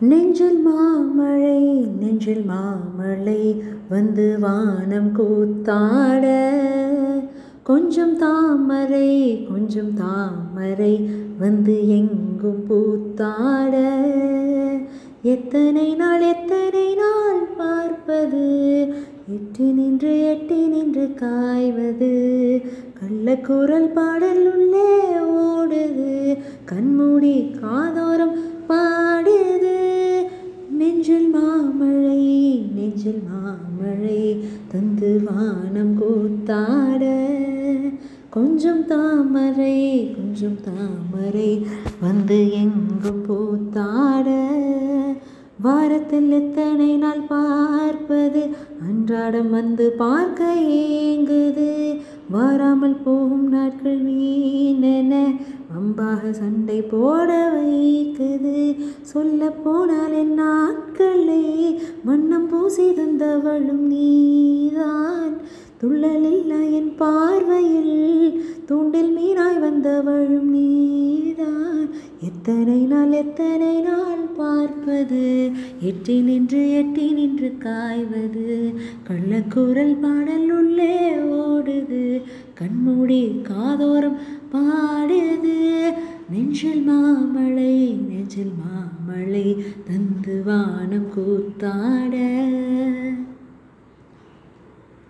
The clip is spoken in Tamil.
நெஞ்சில் மாமழை நெஞ்சில் மாமழை வந்து வானம் கூத்தாட. கொஞ்சம் தாமரை கொஞ்சம் தாமரை வந்து எங்கும் பூத்தாட. எத்தனை நாள் எத்தனை நாள் பார்ப்பது? எட்டி நின்று எட்டி நின்று காய்வது. கள்ளக்குரல் பாடல் உள்ளே ஓடுது. கண்மூடி காதோரம் மஞ்சள் மாமழை தந்து வானம் கூத்தாட கொஞ்சம் தாமரை கொஞ்சம் தாமரை வந்து எங்கும் பூத்தாட வாரத்தில் எத்தனை நாள் பார்ப்பது? அன்றாடம் வந்து பார்க்க ஏங்குது. வாராமல் போகும் நாட்கள் வீணென வம்பாக சண்டை போட வைக்குது. சொல்ல போனால் என் நாட்களே வண்ணம் பூசி தந்தவளும் நீதான். துள்ளலில்லா என் பார்வையில் தூண்டில் மீனாய் வந்தவளும் நீதான். எத்தனை நாள் எத்தனை நாள் பார்ப்பது? எட்டி நின்று எட்டி நின்று காய்வது. கள்ளக்குரல் பாடல் உள்ளே ஓடுது. கண்மூடி காதோரம் பாடுது. நெஞ்சில் மாமழை நெஞ்சில் மாமழை தந்து வானம் கூத்தாட.